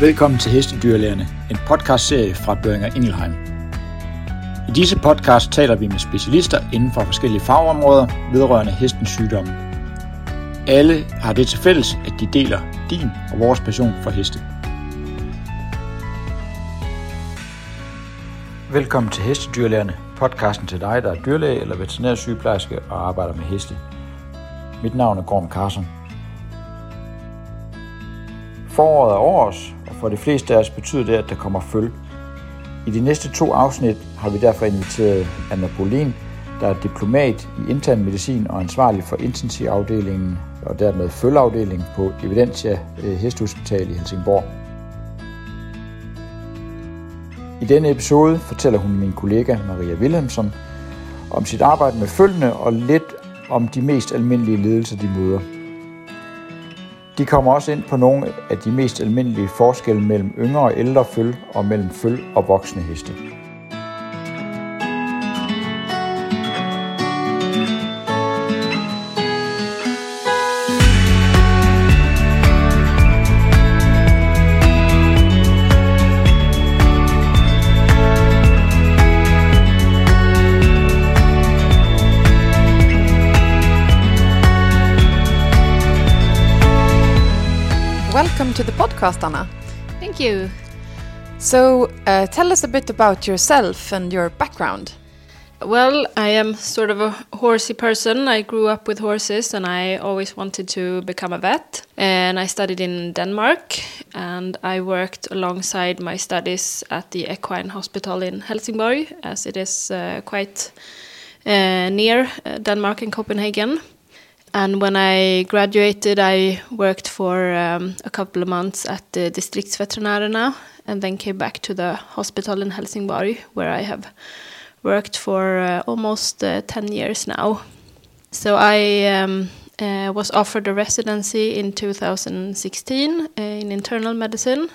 Velkommen til Hestedyrlægerne, en podcastserie fra Børinger Ingelheim. I disse podcast taler vi med specialister inden for forskellige fagområder vedrørende hestens sygdomme. Alle har det til fælles, at de deler din og vores passion for heste. Velkommen til Hestedyrlægerne, podcasten til dig, der er dyrlæge eller veterinærsygeplejerske og arbejder med heste. Mit navn er Gorm Carson. Foråret er over os, og for de fleste af os betyder det, at der kommer føl. I de næste to afsnit har vi derfor inviteret Anna Bolin, der er diplomat i intern medicin og ansvarlig for intensivafdelingen og dermed følgeafdelingen på Evidentia øh, Hestehospital i Helsingborg. I denne episode fortæller hun min kollega Maria Wilhelmsson om sit arbejde med følgende og lidt om de mest almindelige lidelser, de møder. De kommer også ind på nogle af de mest almindelige forskelle mellem yngre og ældre føl og mellem føl og voksne heste. Podcast, Anna. Thank you. So, uh, tell us a bit about yourself and your background. Well, I am sort of a horsey person. I grew up with horses and I always wanted to become a vet. And I studied in Denmark and I worked alongside my studies at the Equine Hospital in Helsingborg, as it is uh, quite uh, near uh, Denmark and Copenhagen. And when I graduated, I worked for um, a couple of months at the Distriktsveterinärerna and then came back to the hospital in Helsingborg, where I have worked for uh, almost uh, 10 years now. So I um, uh, was offered a residency in 2016 uh, in internal medicine.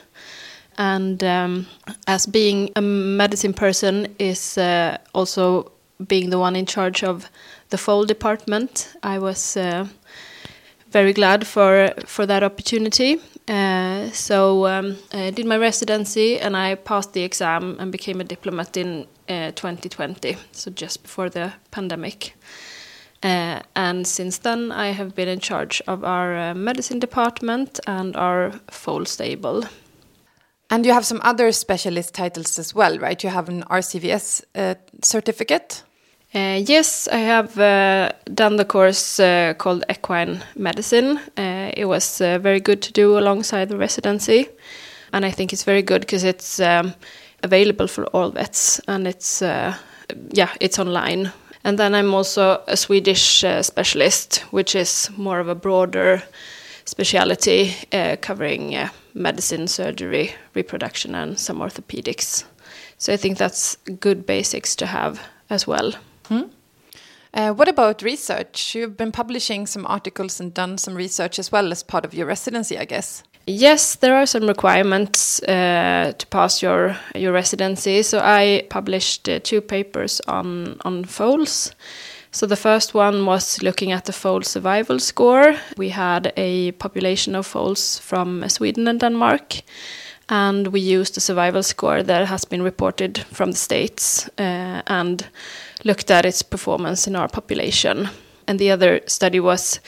And um, as being a medicine person is uh, also being the one in charge of the foal department, I was uh, very glad for for that opportunity. Uh, so um, I did my residency and I passed the exam and became a diplomat in uh, 2020, so just before the pandemic. Uh, and since then, I have been in charge of our uh, medicine department and our foal stable. And you have some other specialist titles as well, right? You have an RCVS uh, certificate. Uh, yes, I have uh, done the course uh, called Equine Medicine. It was very good to do alongside the residency, and I think it's very good because it's um, available for all vets, and it's yeah, it's online. And then I'm also a Swedish specialist, which is more of a broader speciality covering medicine, surgery, reproduction, and some orthopedics. So I think that's good basics to have as well. Hmm? Uh, what about research? You've been publishing some articles and done some research as well as part of your residency, I guess. Yes, there are some requirements uh, to pass your your residency. So I published uh, two papers on on foals. So the first one was looking at the foal survival score. We had a population of foals from Sweden and Denmark, and we used a survival score that has been reported from the states uh, and looked at its performance in our population. And the other study was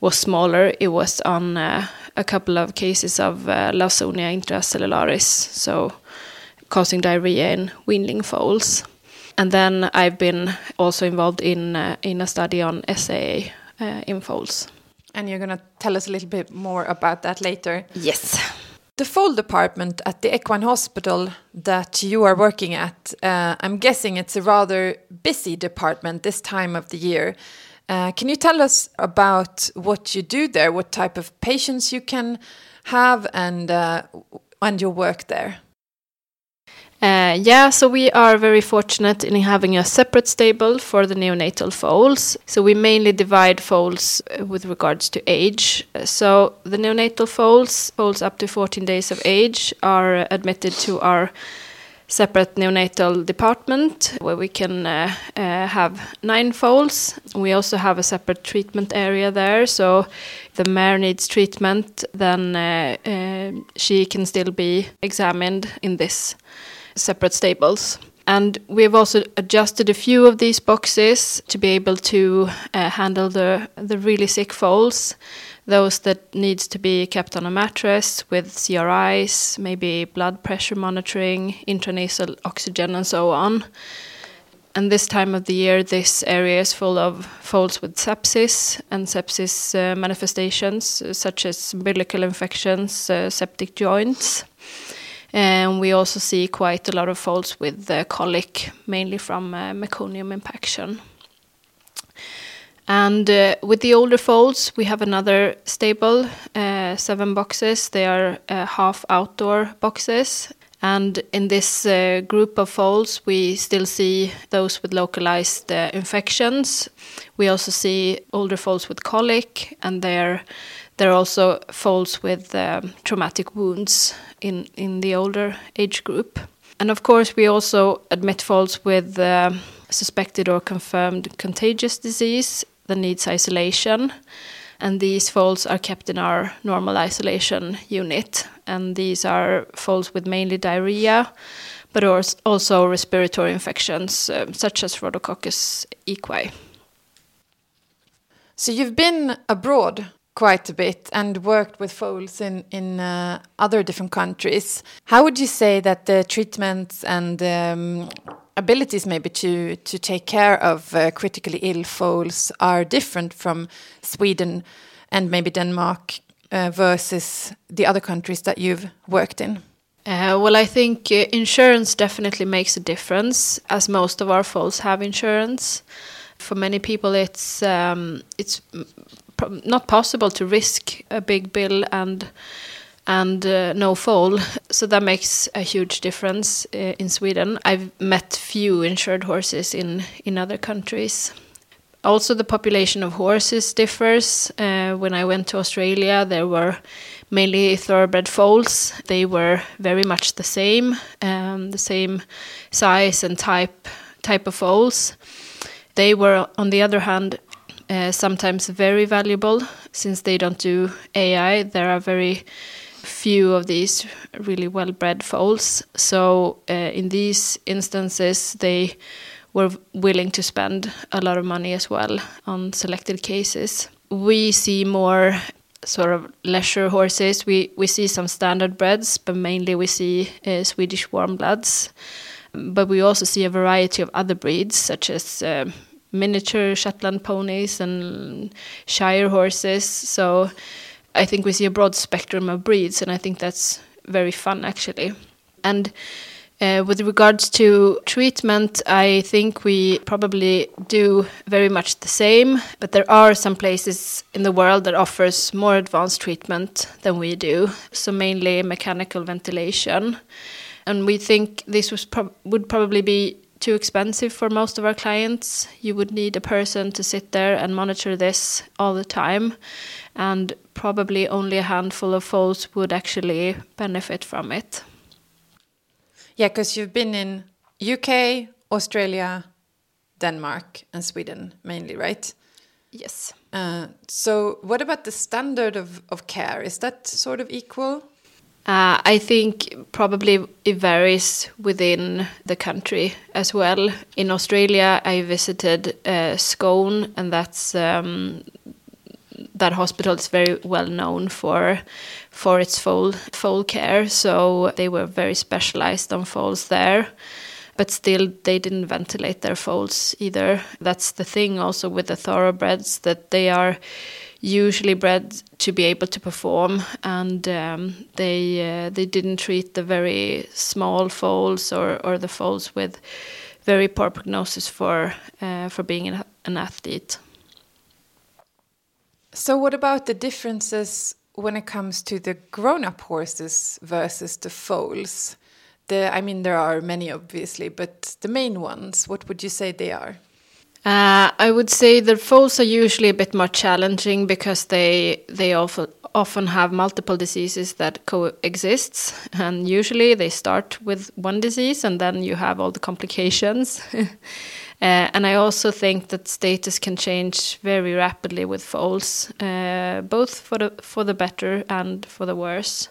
was smaller. It was on uh, a couple of cases of uh, Lawsonia intracellularis, so causing diarrhea in weanling foals. And then I've been also involved in uh, in a study on SAA uh, in foals. And you're going to tell us a little bit more about that later. Yes. The foal department at the equine hospital that you are working at, uh, I'm guessing it's a rather busy department this time of the year. Uh, can you tell us about what you do there, what type of patients you can have, and uh, and your work there? Uh, yeah, so we are very fortunate in having a separate stable for the neonatal foals. So we mainly divide foals uh, with regards to age. So the neonatal foals, foals up to 14 days of age, are admitted to our separate neonatal department where we can uh, uh, have nine foals. We also have a separate treatment area there, so if the mare needs treatment, then uh, uh, she can still be examined in this separate stables. And we've also adjusted a few of these boxes to be able to uh, handle the the really sick foals those that needs to be kept on a mattress with CRIs, maybe blood pressure monitoring, intranasal oxygen, and so on. And this time of the year, this area is full of foals with sepsis and sepsis uh, manifestations, uh, such as umbilical infections, uh, septic joints. And we also see quite a lot of folds with uh, colic, mainly from uh, meconium impaction. And uh, with the older folds, we have another stable, uh, seven boxes. They are uh, half outdoor boxes. And in this uh, group of folds, we still see those with localized uh, infections. We also see older folds with colic, and there, there are also foals with um, traumatic wounds in, in the older age group. And of course, we also admit foals with uh, suspected or confirmed contagious disease that needs isolation. And these foals are kept in our normal isolation unit. And these are foals with mainly diarrhea, but also respiratory infections uh, such as Rhodococcus equi. So you've been abroad quite a bit and worked with foals in in uh, other different countries. How would you say that the treatments and um, abilities maybe to to take care of uh, critically ill foals are different from Sweden and maybe Denmark uh, versus the other countries that you've worked in? Uh, well, I think uh, insurance definitely makes a difference, as most of our foals have insurance. For many people, it's um, it's not possible to risk a big bill and and uh, no foal. So that makes a huge difference uh, in Sweden. I've met few insured horses in, in other countries. Also, the population of horses differs. Uh, when I went to Australia, there were mainly thoroughbred foals. They were very much the same, um, the same size and type type of foals. They were, on the other hand, uh, sometimes very valuable since they don't do AI. There are very few of these really well bred foals. So uh, in these instances, they were willing to spend a lot of money as well on selected cases. We see more sort of leisure horses. We we see some standard breds, but mainly we see uh, Swedish warm bloods. But we also see a variety of other breeds, such as uh, miniature Shetland ponies and Shire horses. So I think we see a broad spectrum of breeds, and I think that's very fun actually. And uh, with regards to treatment, I think we probably do very much the same, but there are some places in the world that offers more advanced treatment than we do. So mainly mechanical ventilation, and we think this pro would probably be too expensive for most of our clients. You would need a person to sit there and monitor this all the time, and probably only a handful of foals would actually benefit from it. Yeah, because you've been in UK, Australia, Denmark, and Sweden mainly, right? Yes. Uh, so, what about the standard of, of care? Is that sort of equal? Uh, I think probably it varies within the country as well. In Australia, I visited uh, Scone, and that's um, that hospital is very well known for for its foal foal care. So they were very specialized on foals there. But still, they didn't ventilate their foals either. That's the thing also with the thoroughbreds that they are usually bred to be able to perform, and um, they uh, they didn't treat the very small foals or, or the foals with very poor prognosis for uh, for being an, an athlete. So, what about the differences when it comes to the grown-up horses versus the foals? The, I mean, there are many, obviously, but the main ones. What would you say they are? Uh, I would say the foals are usually a bit more challenging because they they often often have multiple diseases that coexist, and usually they start with one disease and then you have all the complications. Uh, and I also think that status can change very rapidly with foals, uh, both for the for the better and for the worse.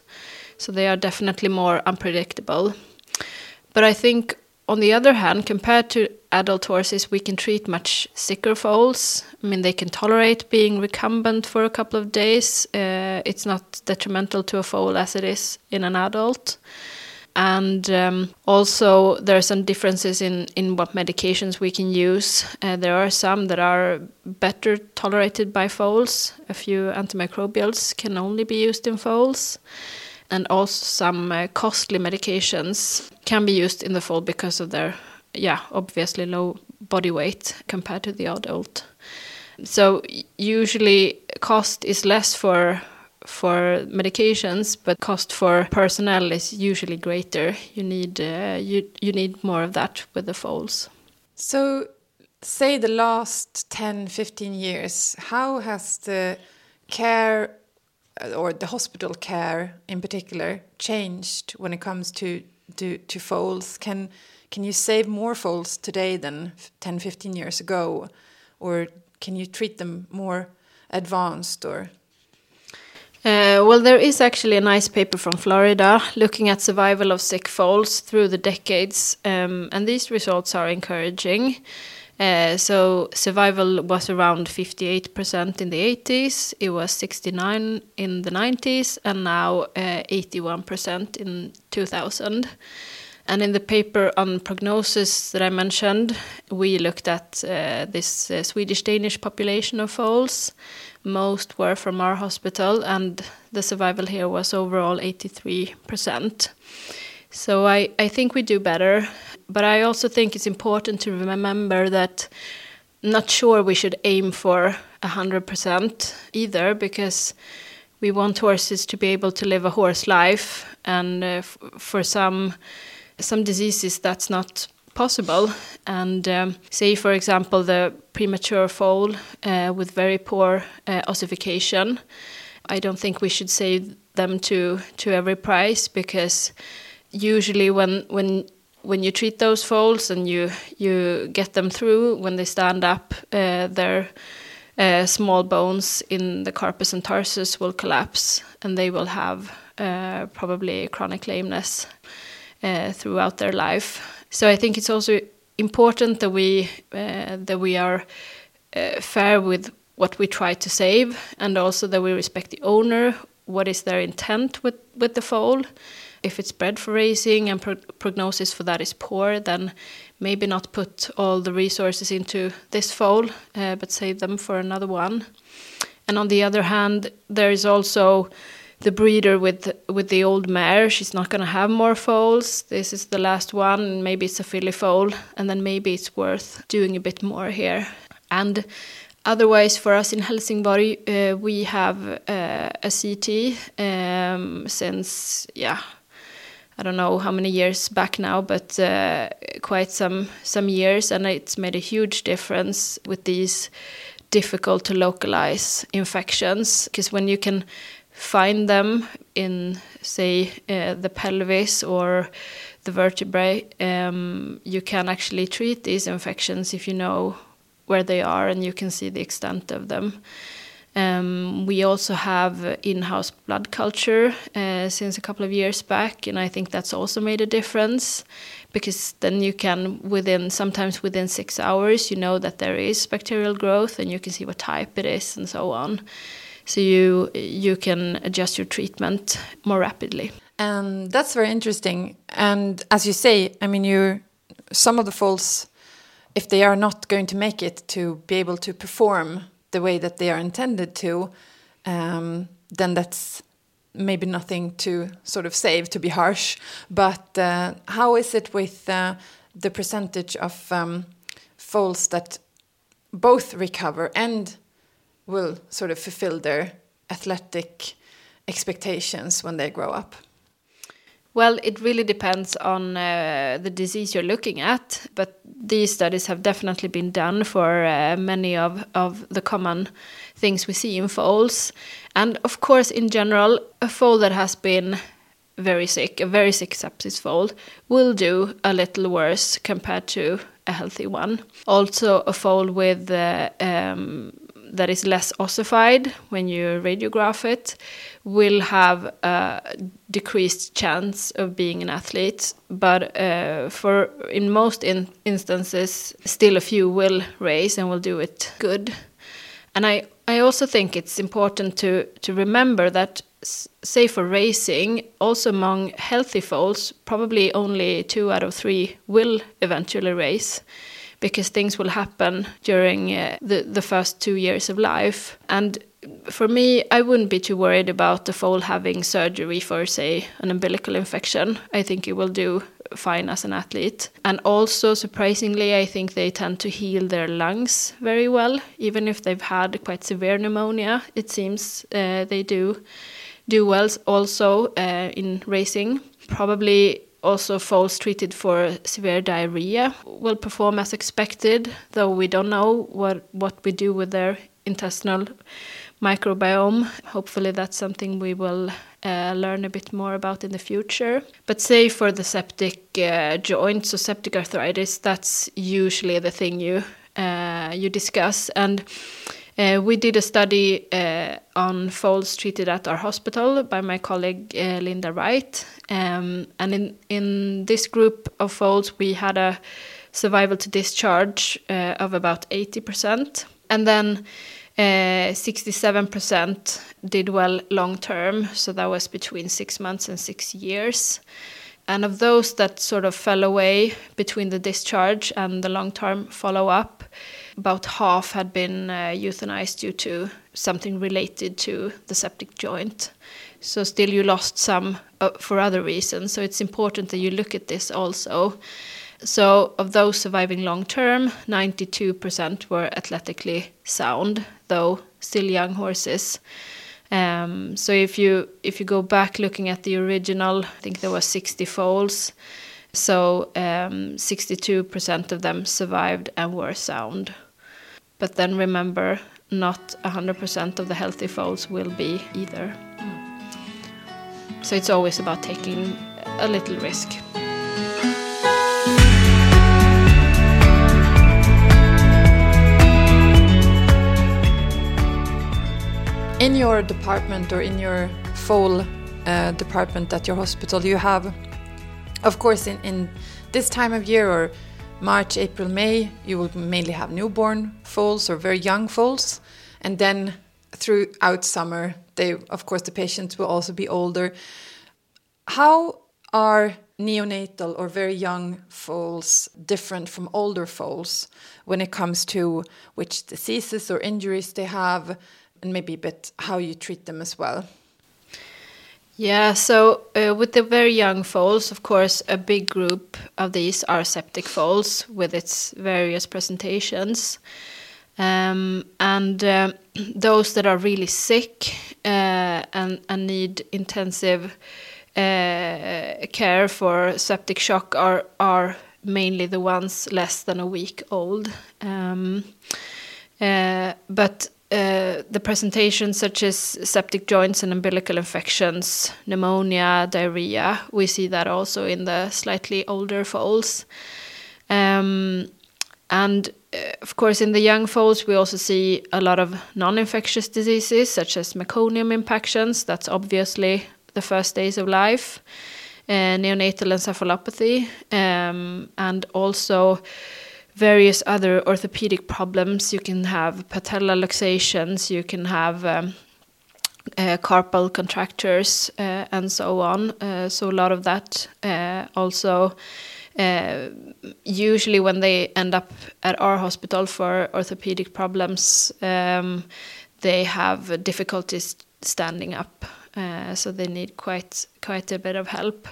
So they are definitely more unpredictable. But I think, on the other hand, compared to adult horses, we can treat much sicker foals. I mean, they can tolerate being recumbent for a couple of days. Uh, it's not detrimental to a foal as it is in an adult. And um, also, there are some differences in, in what medications we can use. Uh, there are some that are better tolerated by foals. A few antimicrobials can only be used in foals and also some uh, costly medications can be used in the foal because of their yeah obviously low body weight compared to the adult. So usually cost is less for for medications but cost for personnel is usually greater. You need uh, you you need more of that with the foals so say the last 10 15 years how has the care or the hospital care in particular changed when it comes to to, to foals? Can can you save more foals today than 10, 15 years ago, or can you treat them more advanced or? Uh, well, there is actually a nice paper from Florida looking at survival of sick foals through the decades, um, and these results are encouraging. Uh, so survival was around 58% in the 80s, it was 69 in the 90s, and now uh, 81% in 2000. And in the paper on prognosis that I mentioned, we looked at uh, this uh, Swedish Danish population of foals. Most were from our hospital, and the survival here was overall 83%. So I, I think we do better. But I also think it's important to remember that not sure we should aim for 100% either because we want horses to be able to live a horse life and uh, for some some diseases that's not possible and um, say for example the premature foal uh, with very poor uh, ossification i don't think we should save them to to every price because usually when when when you treat those foals and you you get them through when they stand up, uh, their uh, small bones in the carpus and tarsus will collapse, and they will have uh, probably chronic lameness uh, throughout their life. So I think it's also important that we uh, that we are uh, fair with what we try to save, and also that we respect the owner. What is their intent with with the foal? If it's bred for racing and pro prognosis for that is poor, then maybe not put all the resources into this foal, uh, but save them for another one. And on the other hand, there is also the breeder with with the old mare. She's not going to have more foals. This is the last one. Maybe it's a filly foal, and then maybe it's worth doing a bit more here. And otherwise, for us in Helsingborg, uh, we have uh, a CT um, since yeah I don't know how many years back now, but uh, quite some some years, and it's made a huge difference with these difficult to localize infections. Because when you can find them in, say, uh, the pelvis or the vertebrae, um, you can actually treat these infections if you know where they are and you can see the extent of them. Um, we also have in-house blood culture uh, since a couple of years back, and I think that's also made a difference because then you can within sometimes within six hours you know that there is bacterial growth and you can see what type it is and so on. So you you can adjust your treatment more rapidly. And that's very interesting. And as you say, I mean, you some of the foals, if they are not going to make it to be able to perform the way that they are intended to, um, then that's maybe nothing to sort of save, to be harsh. But uh, how is it with uh, the percentage of um, foals that both recover and will sort of fulfill their athletic expectations when they grow up? Well, it really depends on uh, the disease you're looking at, but these studies have definitely been done for uh, many of, of the common things we see in foals. And of course, in general, a foal that has been very sick, a very sick sepsis foal, will do a little worse compared to a healthy one. Also, a foal with uh, um, that is less ossified when you radiograph it will have a decreased chance of being an athlete. But uh, for in most in instances still a few will race and will do it good. And i i also think it's important to to remember that say for racing also among healthy foals probably only 2 out of 3 will eventually race because things will happen during uh, the the first two years of life. And for me, I wouldn't be too worried about the foal having surgery for, say, an umbilical infection. I think it will do fine as an athlete. And also, surprisingly, I think they tend to heal their lungs very well, even if they've had quite severe pneumonia. It seems uh, they do do well also uh, in racing. Probably also foals treated for severe diarrhea will perform as expected, though we don't know what, what we do with their intestinal microbiome. Hopefully, that's something we will uh, learn a bit more about in the future. But say for the septic uh, joints or septic arthritis, that's usually the thing you uh, you discuss and. Uh, we did a study uh, on foals treated at our hospital by my colleague uh, Linda Wright, um, and in in this group of foals we had a survival to discharge of about eighty percent, and then. 67% uh, did well long term, so that was between six months and six years. And of those that sort of fell away between the discharge and the long term follow up, about half had been uh, euthanized due to something related to the septic joint. So still you lost some uh, for other reasons. So it's important that you look at this also. So of those surviving long term, 92% were athletically sound, though still young horses. Um, so if you if you go back looking at the original, I think there were 60 foals. So 62% um, of them survived and were sound. But then remember, not 100% of the healthy foals will be either. So it's always about taking a little risk. In your department or in your foal uh, department at your hospital, you have, of course, in, in this time of year or March, April, May, you will mainly have newborn foals or very young foals. And then throughout summer, they, of course, the patients will also be older. How are neonatal or very young foals different from older foals when it comes to which diseases or injuries they have, and maybe a bit how you treat them as well? Yeah, so uh, with the very young foals, of course, a big group of these are septic foals with its various presentations. Um, and uh, those that are really sick uh, and, and need intensive uh, care for septic shock are, are mainly the ones less than a week old. Um, uh, but uh, the presentations such as septic joints and umbilical infections, pneumonia, diarrhea, we see that also in the slightly older foals. Um, and uh, of course, in the young foals, we also see a lot of non infectious diseases such as meconium impactions. That's obviously the first days of life, uh, neonatal encephalopathy, um, and also various other orthopedic problems. You can have patella luxations, you can have um, uh, carpal contractures, uh, and so on. Uh, so a lot of that uh, also. Uh, usually, when they end up at our hospital for orthopedic problems, um, they have difficulties standing up, uh, so they need quite quite a bit of help.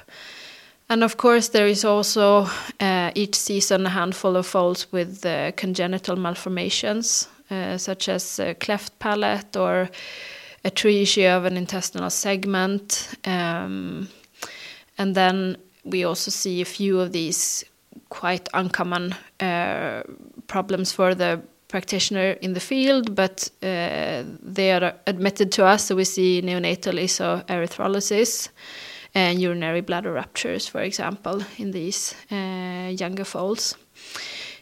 And of course, there is also uh, each season a handful of foals with uh, congenital malformations, uh, such as a cleft palate or atresia of an intestinal segment. Um, and then we also see a few of these quite uncommon uh, problems for the practitioner in the field, but uh, they are admitted to us. So we see neonatal isoerythrolysis urinary bladder ruptures, for example, in these uh, younger foals.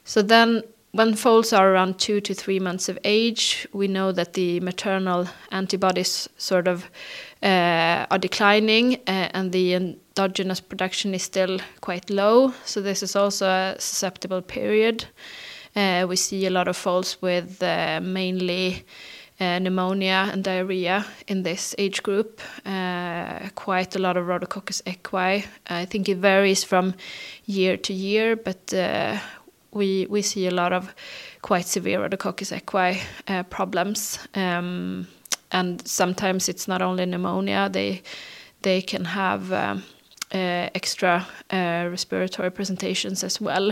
So then, when foals are around two to three months of age, we know that the maternal antibodies sort of uh, are declining, uh, and the endogenous production is still quite low. So this is also a susceptible period. Uh, we see a lot of foals with uh, mainly pneumonia and diarrhea in this age group. Uh, quite a lot of Rhodococcus equi. I think it varies from year to year, but uh, we we see a lot of quite severe Rhodococcus equi uh, problems. Um, and sometimes it's not only pneumonia; they they can have um, uh, extra uh, respiratory presentations as well.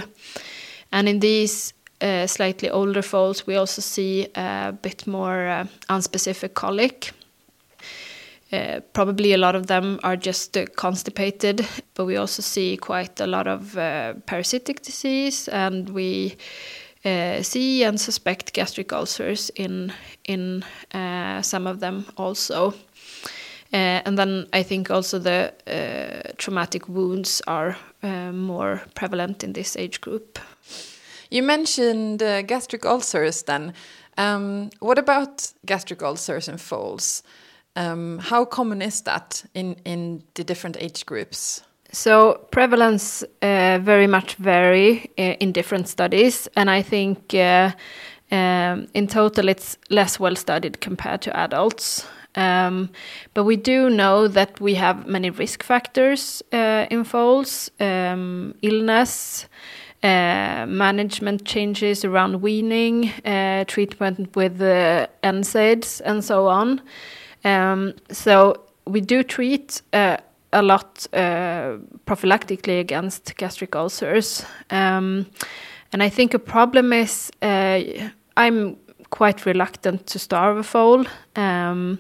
And in these uh, slightly older foals, we also see a bit more uh, unspecific colic. Uh, probably a lot of them are just uh, constipated, but we also see quite a lot of uh, parasitic disease, and we uh, see and suspect gastric ulcers in in some of them also. and then I think also the traumatic wounds are more prevalent in this age group. You mentioned uh, gastric ulcers then. Um, what about gastric ulcers in foals? Um, how common is that in, in the different age groups? So prevalence uh, very much vary uh, in different studies, and I think uh, um, in total it's less well studied compared to adults. Um, but we do know that we have many risk factors uh, in foals, um, illness, uh, management changes around weaning, uh, treatment with uh, NSAIDs, and so on. Um, so we do treat uh, a lot uh, prophylactically against gastric ulcers. Um, and I think a problem is uh, I'm quite reluctant to starve a foal. Um,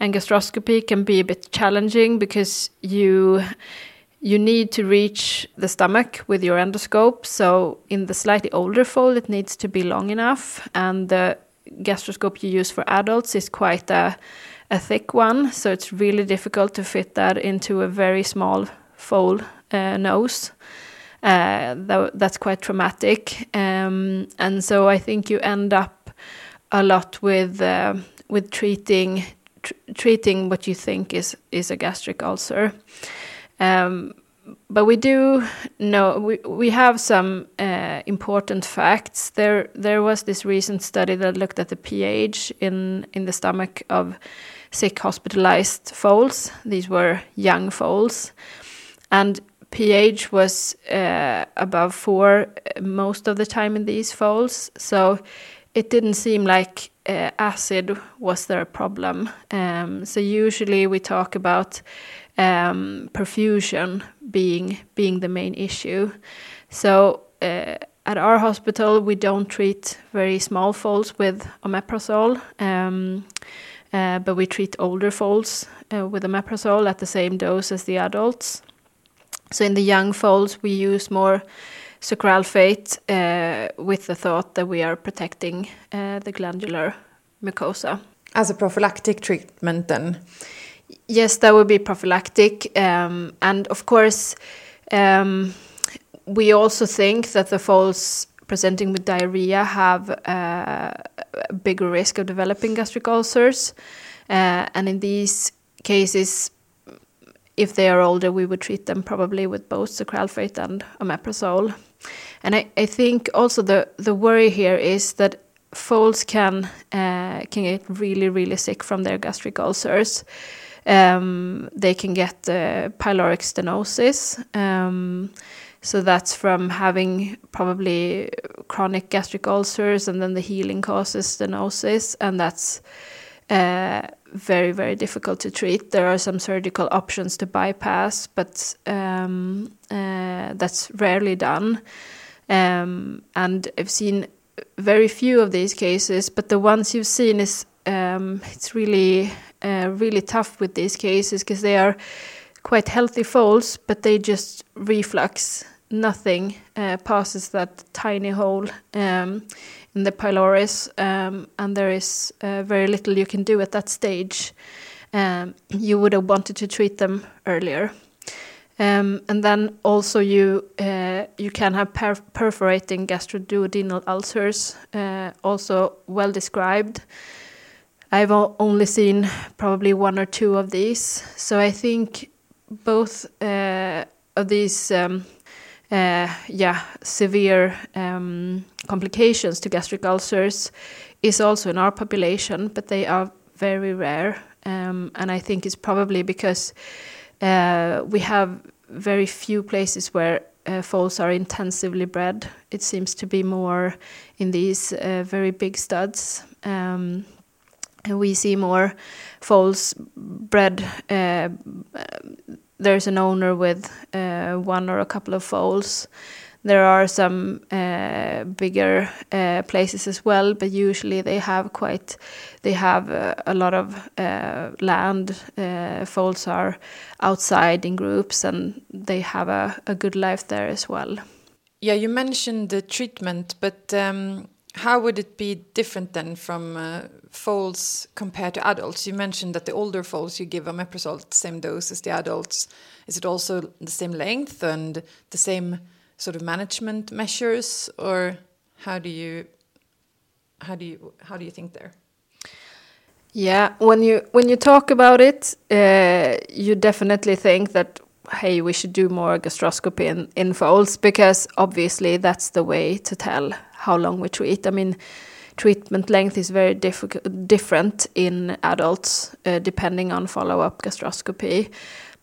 and gastroscopy can be a bit challenging because you you need to reach the stomach with your endoscope. So in the slightly older foal, it needs to be long enough, and the gastroscope you use for adults is quite a, a thick one. So it's really difficult to fit that into a very small foal uh, nose. Uh, that, that's quite traumatic, um, and so I think you end up a lot with uh, with treating tr treating what you think is is a gastric ulcer. Um, but we do know we, we have some uh, important facts. There there was this recent study that looked at the pH in in the stomach of sick hospitalized foals. These were young foals, and pH was uh, above four most of the time in these foals. So it didn't seem like uh, acid was their problem. Um, so usually we talk about um, perfusion being being the main issue. So uh, at our hospital, we don't treat very small foals with omeprazole, um, uh, but we treat older foals uh, with omeprazole at the same dose as the adults. So in the young foals, we use more sucralfate uh, with the thought that we are protecting uh, the glandular mucosa. As a prophylactic treatment, then? Yes, that would be prophylactic. Um, and of course, um, we also think that the foals presenting with diarrhea have uh, a bigger risk of developing gastric ulcers. Uh, and in these cases, if they are older, we would treat them probably with both sucralfate and omeprazole. And I, I think also the, the worry here is that foals can uh, can get really really sick from their gastric ulcers. Um, they can get uh, pyloric stenosis. Um, so that's from having probably chronic gastric ulcers, and then the healing causes stenosis, and that's uh, very very difficult to treat. There are some surgical options to bypass, but um, uh, that's rarely done. Um, and I've seen very few of these cases, but the ones you've seen is um, it's really uh, really tough with these cases because they are quite healthy folds, but they just reflux. Nothing uh, passes that tiny hole um, in the pylorus, um, and there is uh, very little you can do at that stage. Um, you would have wanted to treat them earlier. Um, and then also you uh, you can have per perforating gastroduodenal ulcers, uh, also well described. I've only seen probably one or two of these, so I think both uh, of these, um, yeah, severe um, complications to gastric ulcers is also in our population, but they are very rare, um, and I think it's probably because uh, we have very few places where uh, foals are intensively bred. It seems to be more in these uh, very big studs. Um, and we see more foals bred. There's an owner with uh, one or a couple of foals. There are some uh, bigger uh, places as well, but usually they have quite, they have uh, a lot of uh, land. Uh, foals are outside in groups, and they have a, a good life there as well. Yeah, you mentioned the treatment, but um, how would it be different then from uh, foals compared to adults? You mentioned that the older foals you give omeprazole the same dose as the adults. Is it also the same length and the same sort of management measures, or how do you how do you how do you think there? Yeah, when you when you talk about it, uh, you definitely think that hey, we should do more gastroscopy in, in foals because obviously that's the way to tell how long we treat. I mean, treatment length is very different in adults uh, depending on follow up gastroscopy,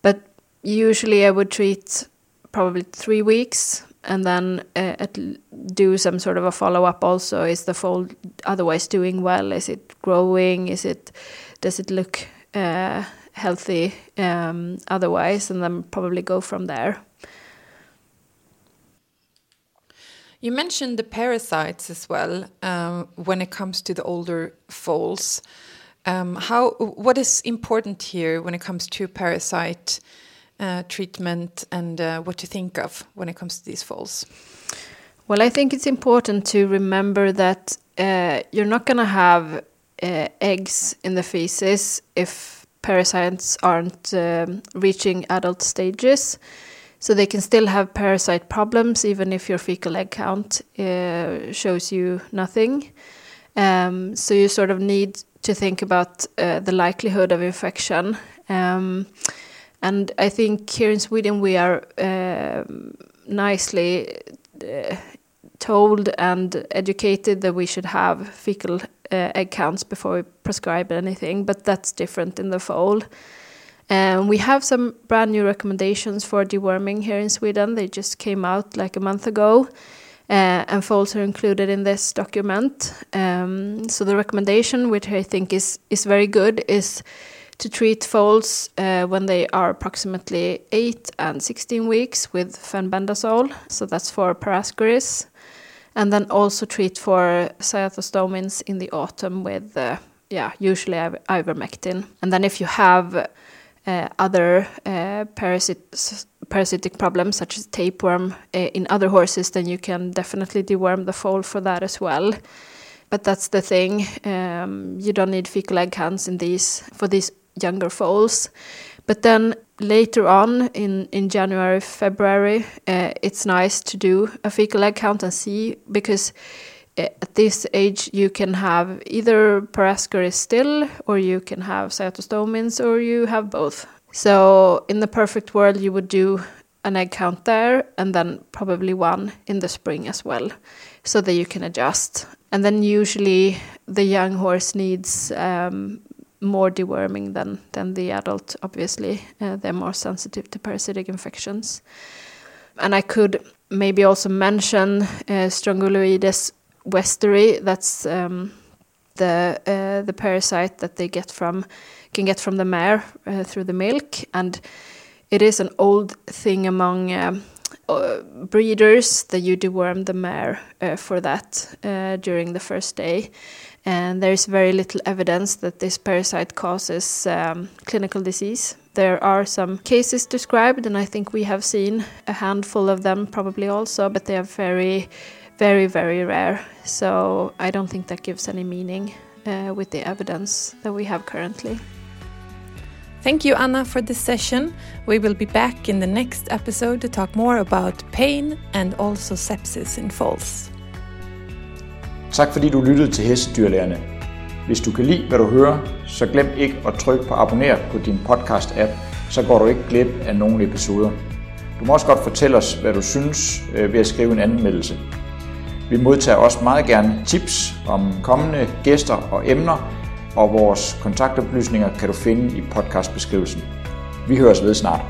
but usually I would treat probably three weeks and then uh, do some sort of a follow up also. Is the foal otherwise doing well? Is it growing? Is it does it look uh, healthy um, otherwise and then probably go from there you mentioned the parasites as well um, when it comes to the older foals um, how what is important here when it comes to parasite uh, treatment and uh, what to think of when it comes to these foals? Well, I think it's important to remember that uh, you're not going to have uh, eggs in the feces if parasites aren't um, reaching adult stages. So they can still have parasite problems even if your fecal egg count uh, shows you nothing. Um, so you sort of need to think about uh, the likelihood of infection. Um, and I think here in Sweden we are uh, nicely told and educated that we should have fecal uh, egg counts before we prescribe anything, but that's different in the foal. Um, we have some brand new recommendations for deworming here in Sweden. They just came out like a month ago, uh, and foals are included in this document. Um, so the recommendation, which I think is is very good, is to treat foals uh, when they are approximately 8 and 16 weeks with fenbendazole, so that's for parascaris, and then also treat for cyathostomins in the autumn with, uh, yeah, usually ivermectin. And then if you have uh, other uh, parasit parasitic problems such as tapeworm uh, in other horses, then you can definitely deworm the foal for that as well but that's the thing. Um, you don't need fecal egg counts in these for these younger foals. But then later on in, in January, February, uh, it's nice to do a fecal egg count and see because uh, at this age you can have either parascaris still or you can have cyathostomins or you have both. So in the perfect world you would do an egg count there and then probably one in the spring as well so that you can adjust. And then usually the young horse needs um, more deworming than than the adult. Obviously, uh, they're more sensitive to parasitic infections. And I could maybe also mention uh, Strongyloides westeri. That's um, the uh, the parasite that they get from can get from the mare uh, through the milk, and it is an old thing among. Um, uh, breeders that you deworm the mare uh, for that uh, during the first day and there is very little evidence that this parasite causes um, clinical disease. There are some cases described, and I think we have seen a handful of them probably also, but they are very, very, very rare. So I don't think that gives any meaning uh, with the evidence that we have currently. Thank you, Anna, for this session. We will be back in the next episode to talk more about pain and also sepsis in foals. Tak fordi du lyttede til Hestedyrlærerne. Hvis du kan lide, hvad du hører, så glem ikke at trykke på abonner på din podcast-app, så går du ikke glip af nogle episoder. Du må også godt fortælle os, hvad du synes øh, ved at skrive en anmeldelse. Vi modtager også meget gerne tips om kommende gæster og emner, og vores kontaktoplysninger kan du finde i podcastbeskrivelsen. Vi høres ved snart.